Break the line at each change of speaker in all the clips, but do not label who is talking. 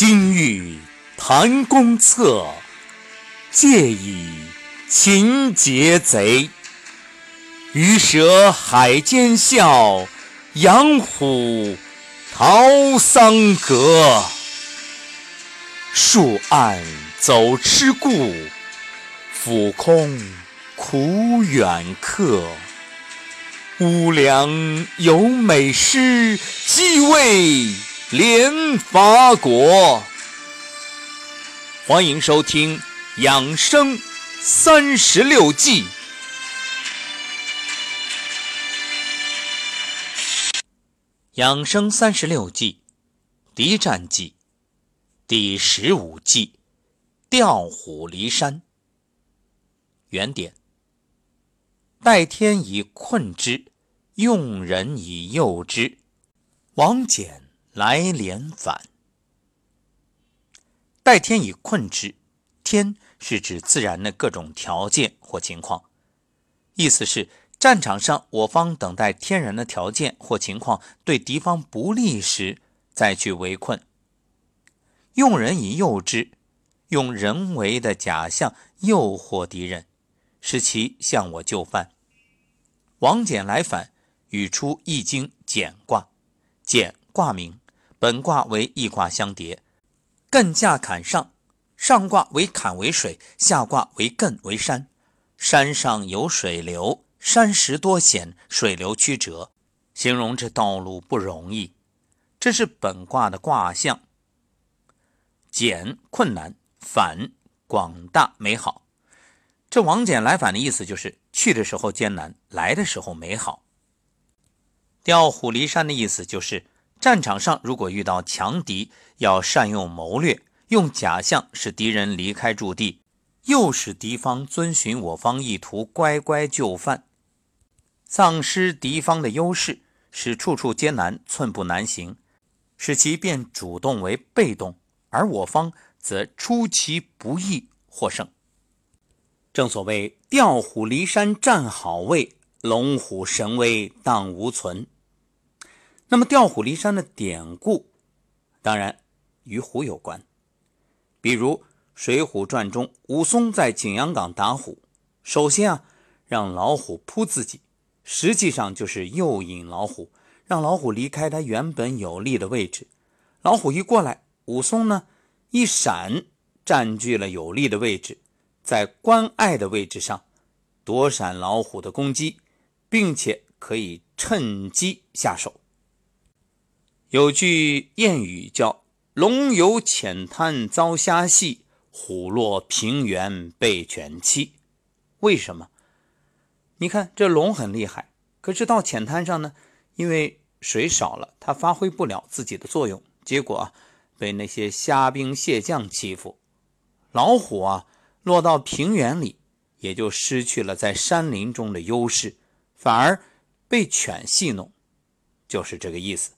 金玉谈公策，借以擒劫贼。鱼蛇海间笑，羊虎逃桑阁。树暗走痴故，俯空苦远客。乌梁有美诗，鸡为连伐国。欢迎收听《养生三十六计》。养生三十六计，敌战计，第十五计：调虎离山。原点：待天以困之。用人以诱之，王翦来连反。待天以困之，天是指自然的各种条件或情况，意思是战场上我方等待天然的条件或情况对敌方不利时再去围困。用人以诱之，用人为的假象诱惑敌人，使其向我就范。王翦来反。语出《易经》简卦，简卦名，本卦为易卦相叠，艮下坎上，上卦为坎为水，下卦为艮为山。山上有水流，山石多险，水流曲折，形容这道路不容易。这是本卦的卦象。简困难，反广大美好。这王翦来反的意思就是去的时候艰难，来的时候美好。调虎离山的意思就是，战场上如果遇到强敌，要善用谋略，用假象使敌人离开驻地，诱使敌方遵循我方意图，乖乖就范，丧失敌方的优势，使处处艰难，寸步难行，使其变主动为被动，而我方则出其不意获胜。正所谓调虎离山占好位。龙虎神威荡无存。那么调虎离山的典故，当然与虎有关。比如《水浒传》中，武松在景阳冈打虎，首先啊，让老虎扑自己，实际上就是诱引老虎，让老虎离开他原本有利的位置。老虎一过来，武松呢一闪，占据了有利的位置，在关隘的位置上躲闪老虎的攻击。并且可以趁机下手。有句谚语叫“龙游浅滩遭虾戏，虎落平原被犬欺”。为什么？你看这龙很厉害，可是到浅滩上呢，因为水少了，它发挥不了自己的作用，结果啊，被那些虾兵蟹将欺负。老虎啊，落到平原里，也就失去了在山林中的优势。反而被犬戏弄，就是这个意思。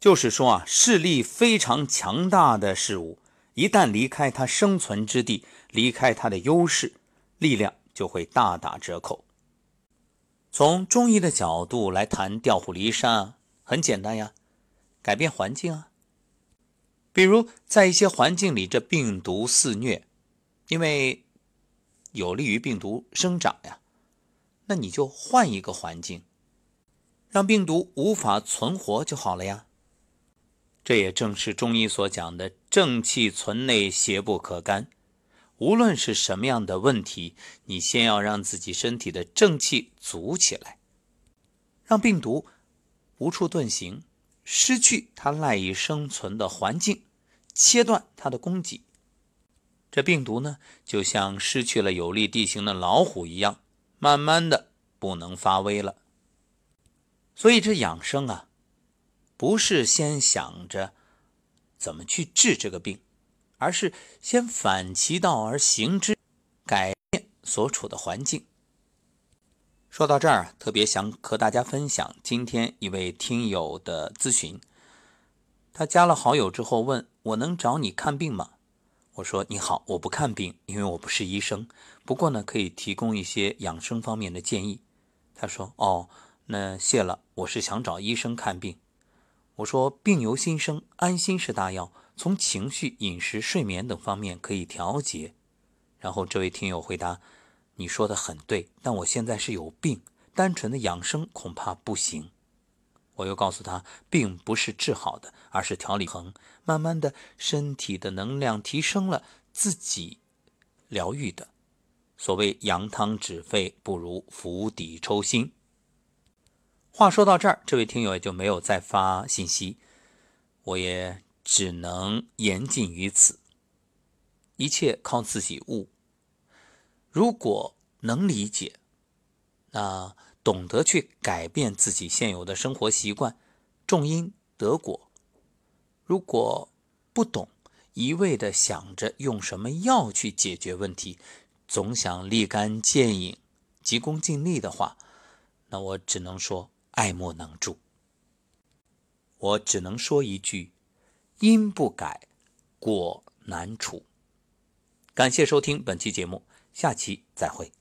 就是说啊，势力非常强大的事物，一旦离开它生存之地，离开它的优势，力量就会大打折扣。从中医的角度来谈调虎离山，很简单呀，改变环境啊。比如在一些环境里，这病毒肆虐，因为有利于病毒生长呀。那你就换一个环境，让病毒无法存活就好了呀。这也正是中医所讲的“正气存内，邪不可干”。无论是什么样的问题，你先要让自己身体的正气足起来，让病毒无处遁形，失去它赖以生存的环境，切断它的供给。这病毒呢，就像失去了有利地形的老虎一样。慢慢的不能发威了，所以这养生啊，不是先想着怎么去治这个病，而是先反其道而行之，改变所处的环境。说到这儿，特别想和大家分享今天一位听友的咨询，他加了好友之后问我能找你看病吗？我说你好，我不看病，因为我不是医生。不过呢，可以提供一些养生方面的建议。他说：“哦，那谢了，我是想找医生看病。”我说病由心生，安心是大药，从情绪、饮食、睡眠等方面可以调节。然后这位听友回答：“你说的很对，但我现在是有病，单纯的养生恐怕不行。”我又告诉他，病不是治好的，而是调理衡，慢慢的身体的能量提升了，自己疗愈的。所谓扬汤止沸，不如釜底抽薪。话说到这儿，这位听友也就没有再发信息，我也只能言尽于此。一切靠自己悟。如果能理解，那。懂得去改变自己现有的生活习惯，种因得果。如果不懂，一味的想着用什么药去解决问题，总想立竿见影、急功近利的话，那我只能说爱莫能助。我只能说一句：因不改，果难除。感谢收听本期节目，下期再会。